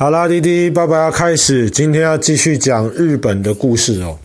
好啦，滴滴爸爸要开始，今天要继续讲日本的故事哦。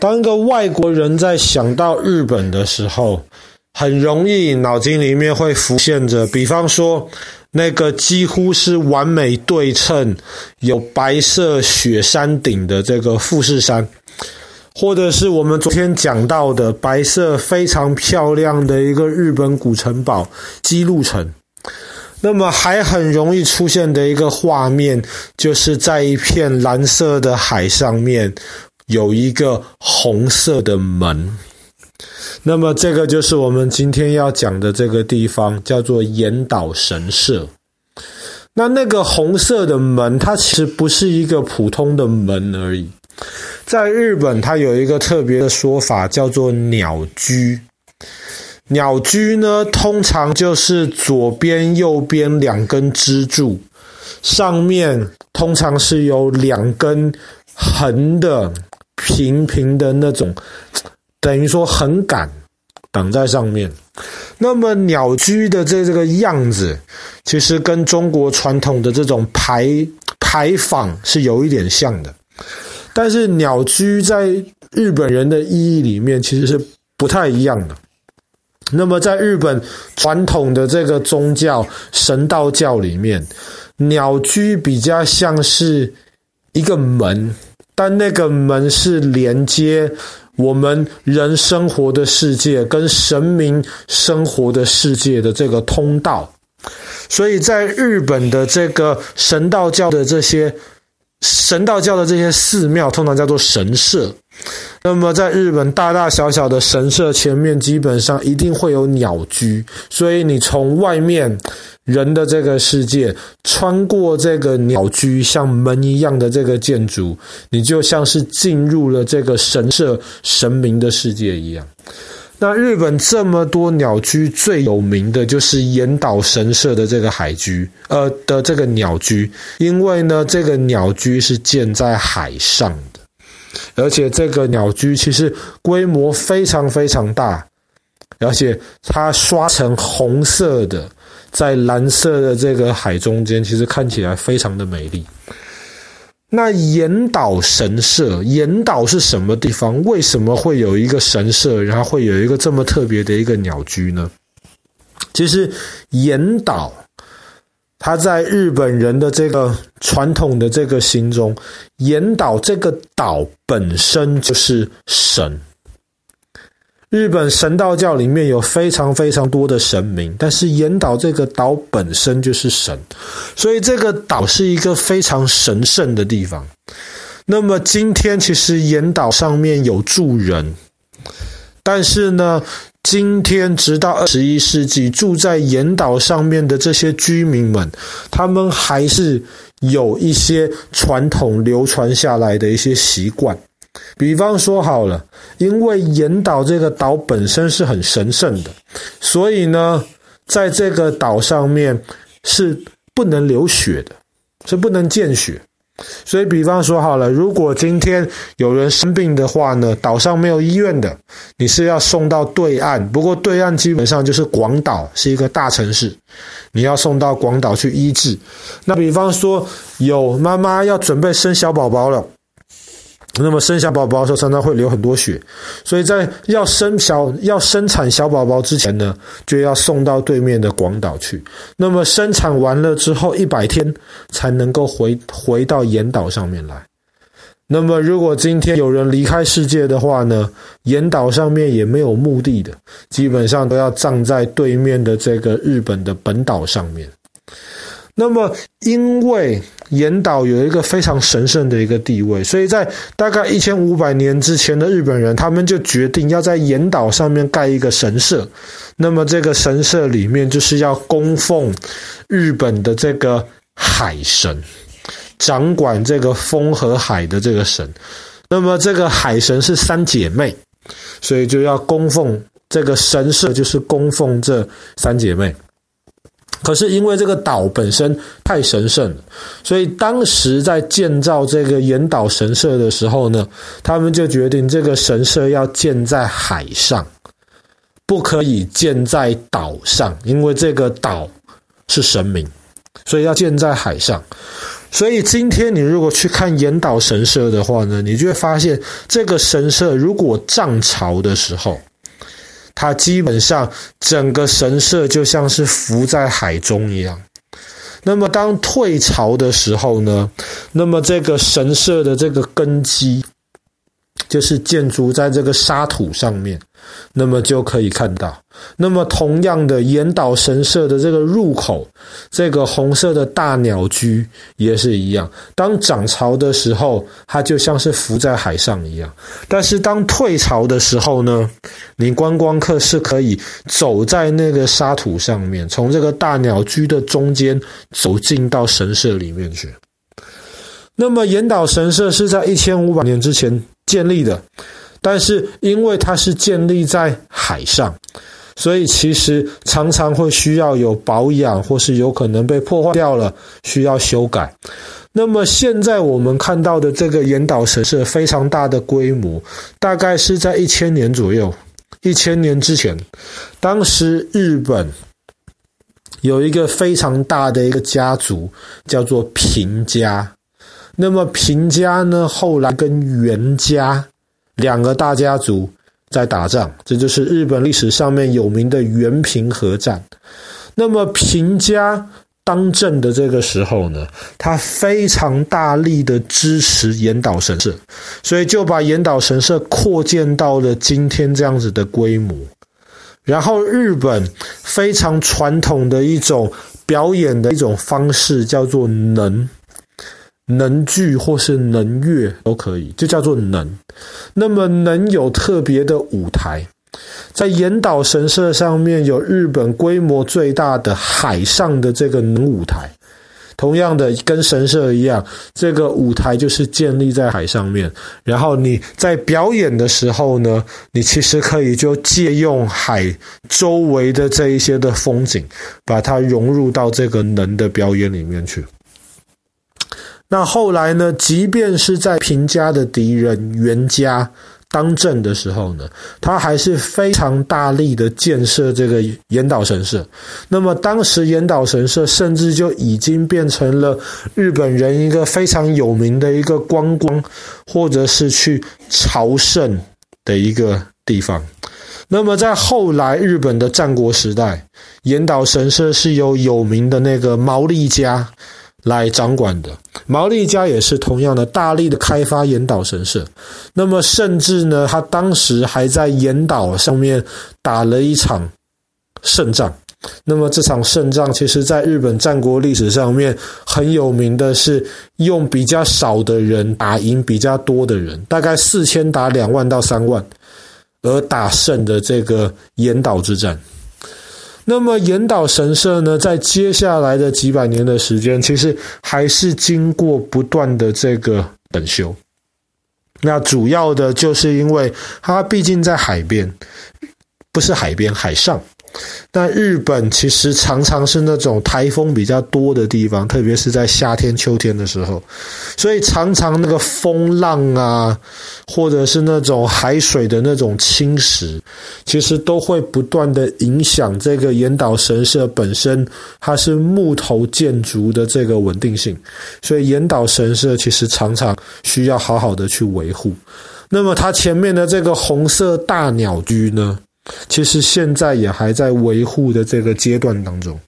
当一个外国人在想到日本的时候，很容易脑筋里面会浮现着，比方说那个几乎是完美对称、有白色雪山顶的这个富士山，或者是我们昨天讲到的白色非常漂亮的一个日本古城堡姬路城。那么还很容易出现的一个画面，就是在一片蓝色的海上面有一个红色的门。那么这个就是我们今天要讲的这个地方，叫做岩岛神社。那那个红色的门，它其实不是一个普通的门而已。在日本，它有一个特别的说法，叫做鸟居。鸟居呢，通常就是左边、右边两根支柱，上面通常是有两根横的、平平的那种，等于说横杆挡在上面。那么鸟居的这这个样子，其实跟中国传统的这种牌牌坊是有一点像的，但是鸟居在日本人的意义里面，其实是不太一样的。那么，在日本传统的这个宗教神道教里面，鸟居比较像是一个门，但那个门是连接我们人生活的世界跟神明生活的世界的这个通道。所以在日本的这个神道教的这些神道教的这些寺庙，通常叫做神社。那么，在日本大大小小的神社前面，基本上一定会有鸟居。所以，你从外面人的这个世界穿过这个鸟居，像门一样的这个建筑，你就像是进入了这个神社神明的世界一样。那日本这么多鸟居，最有名的就是岩岛神社的这个海居，呃的这个鸟居，因为呢，这个鸟居是建在海上。而且这个鸟居其实规模非常非常大，而且它刷成红色的，在蓝色的这个海中间，其实看起来非常的美丽。那严岛神社，严岛是什么地方？为什么会有一个神社，然后会有一个这么特别的一个鸟居呢？其实严岛。他在日本人的这个传统的这个心中，严岛这个岛本身就是神。日本神道教里面有非常非常多的神明，但是严岛这个岛本身就是神，所以这个岛是一个非常神圣的地方。那么今天其实严岛上面有住人，但是呢，今天直到二十一世纪，住在岩岛上面的这些居民们，他们还是有一些传统流传下来的一些习惯。比方说好了，因为岩岛这个岛本身是很神圣的，所以呢，在这个岛上面是不能流血的，是不能见血。所以，比方说好了，如果今天有人生病的话呢，岛上没有医院的，你是要送到对岸。不过对岸基本上就是广岛，是一个大城市，你要送到广岛去医治。那比方说有妈妈要准备生小宝宝了。那么生小宝宝的时候，常常会流很多血，所以在要生小要生产小宝宝之前呢，就要送到对面的广岛去。那么生产完了之后，一百天才能够回回到岩岛上面来。那么如果今天有人离开世界的话呢，岩岛上面也没有墓地的，基本上都要葬在对面的这个日本的本岛上面。那么，因为岩岛有一个非常神圣的一个地位，所以在大概一千五百年之前的日本人，他们就决定要在岩岛上面盖一个神社。那么，这个神社里面就是要供奉日本的这个海神，掌管这个风和海的这个神。那么，这个海神是三姐妹，所以就要供奉这个神社，就是供奉这三姐妹。可是因为这个岛本身太神圣了，所以当时在建造这个严岛神社的时候呢，他们就决定这个神社要建在海上，不可以建在岛上，因为这个岛是神明，所以要建在海上。所以今天你如果去看严岛神社的话呢，你就会发现这个神社如果涨潮的时候，它基本上整个神社就像是浮在海中一样。那么当退潮的时候呢，那么这个神社的这个根基。就是建筑在这个沙土上面，那么就可以看到。那么同样的，岩岛神社的这个入口，这个红色的大鸟居也是一样。当涨潮的时候，它就像是浮在海上一样。但是当退潮的时候呢，你观光客是可以走在那个沙土上面，从这个大鸟居的中间走进到神社里面去。那么岩岛神社是在一千五百年之前建立的，但是因为它是建立在海上，所以其实常常会需要有保养，或是有可能被破坏掉了，需要修改。那么现在我们看到的这个岩岛神社非常大的规模，大概是在一千年左右，一千年之前，当时日本有一个非常大的一个家族，叫做平家。那么平家呢，后来跟源家两个大家族在打仗，这就是日本历史上面有名的源平合战。那么平家当政的这个时候呢，他非常大力的支持严岛神社，所以就把严岛神社扩建到了今天这样子的规模。然后日本非常传统的一种表演的一种方式叫做能。能剧或是能乐都可以，就叫做能。那么能有特别的舞台，在岩岛神社上面有日本规模最大的海上的这个能舞台。同样的，跟神社一样，这个舞台就是建立在海上面。然后你在表演的时候呢，你其实可以就借用海周围的这一些的风景，把它融入到这个能的表演里面去。那后来呢，即便是在平家的敌人源家当政的时候呢，他还是非常大力的建设这个严岛神社。那么当时严岛神社甚至就已经变成了日本人一个非常有名的一个观光，或者是去朝圣的一个地方。那么在后来日本的战国时代，严岛神社是由有名的那个毛利家来掌管的。毛利家也是同样的大力的开发严岛神社，那么甚至呢，他当时还在严岛上面打了一场胜仗。那么这场胜仗，其实在日本战国历史上面很有名的是用比较少的人打赢比较多的人，大概四千打两万到三万，而打胜的这个严岛之战。那么岩岛神社呢，在接下来的几百年的时间，其实还是经过不断的这个整修。那主要的就是因为它毕竟在海边，不是海边，海上。但日本其实常常是那种台风比较多的地方，特别是在夏天、秋天的时候，所以常常那个风浪啊，或者是那种海水的那种侵蚀，其实都会不断的影响这个岩岛神社本身，它是木头建筑的这个稳定性，所以岩岛神社其实常常需要好好的去维护。那么它前面的这个红色大鸟居呢？其实现在也还在维护的这个阶段当中。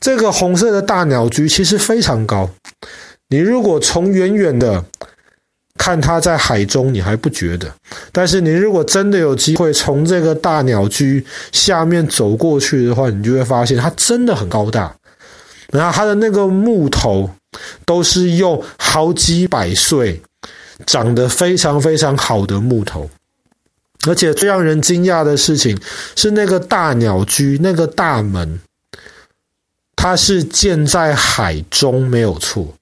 这个红色的大鸟居其实非常高，你如果从远远的看它在海中，你还不觉得；但是你如果真的有机会从这个大鸟居下面走过去的话，你就会发现它真的很高大。然后它的那个木头都是用好几百岁长得非常非常好的木头。而且最让人惊讶的事情是，那个大鸟居那个大门，它是建在海中没有错，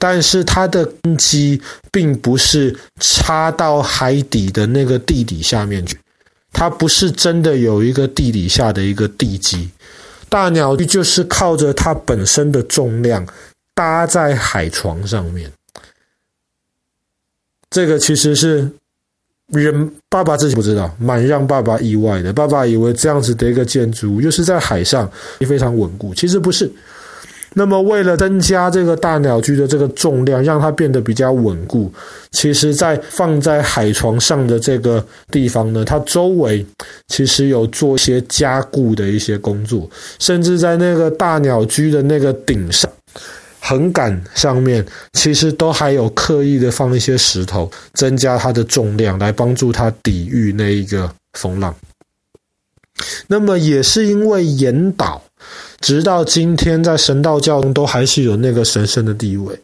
但是它的根基并不是插到海底的那个地底下面去，它不是真的有一个地底下的一个地基。大鸟居就是靠着它本身的重量搭在海床上面，这个其实是。人爸爸自己不知道，蛮让爸爸意外的。爸爸以为这样子的一个建筑，又是在海上，也非常稳固。其实不是，那么，为了增加这个大鸟居的这个重量，让它变得比较稳固，其实在放在海床上的这个地方呢，它周围其实有做一些加固的一些工作，甚至在那个大鸟居的那个顶上。横杆上面其实都还有刻意的放一些石头，增加它的重量，来帮助它抵御那一个风浪。那么也是因为岩岛，直到今天在神道教中都还是有那个神圣的地位，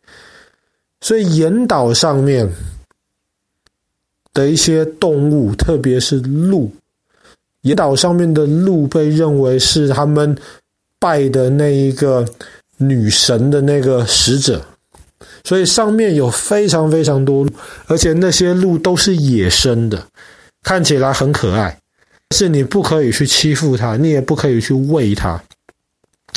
所以岩岛上面的一些动物，特别是鹿，岩岛上面的鹿被认为是他们拜的那一个。女神的那个使者，所以上面有非常非常多，而且那些鹿都是野生的，看起来很可爱，是你不可以去欺负它，你也不可以去喂它，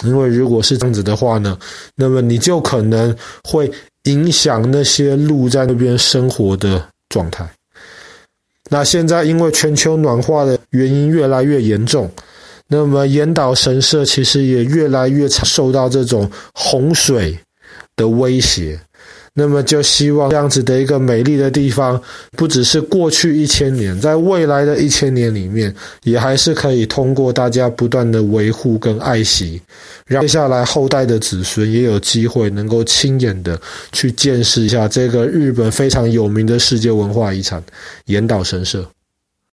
因为如果是这样子的话呢，那么你就可能会影响那些鹿在那边生活的状态。那现在因为全球暖化的原因越来越严重。那么，岩岛神社其实也越来越受到这种洪水的威胁。那么，就希望这样子的一个美丽的地方，不只是过去一千年，在未来的一千年里面，也还是可以通过大家不断的维护跟爱惜，让接下来后代的子孙也有机会能够亲眼的去见识一下这个日本非常有名的世界文化遗产——岩岛神社。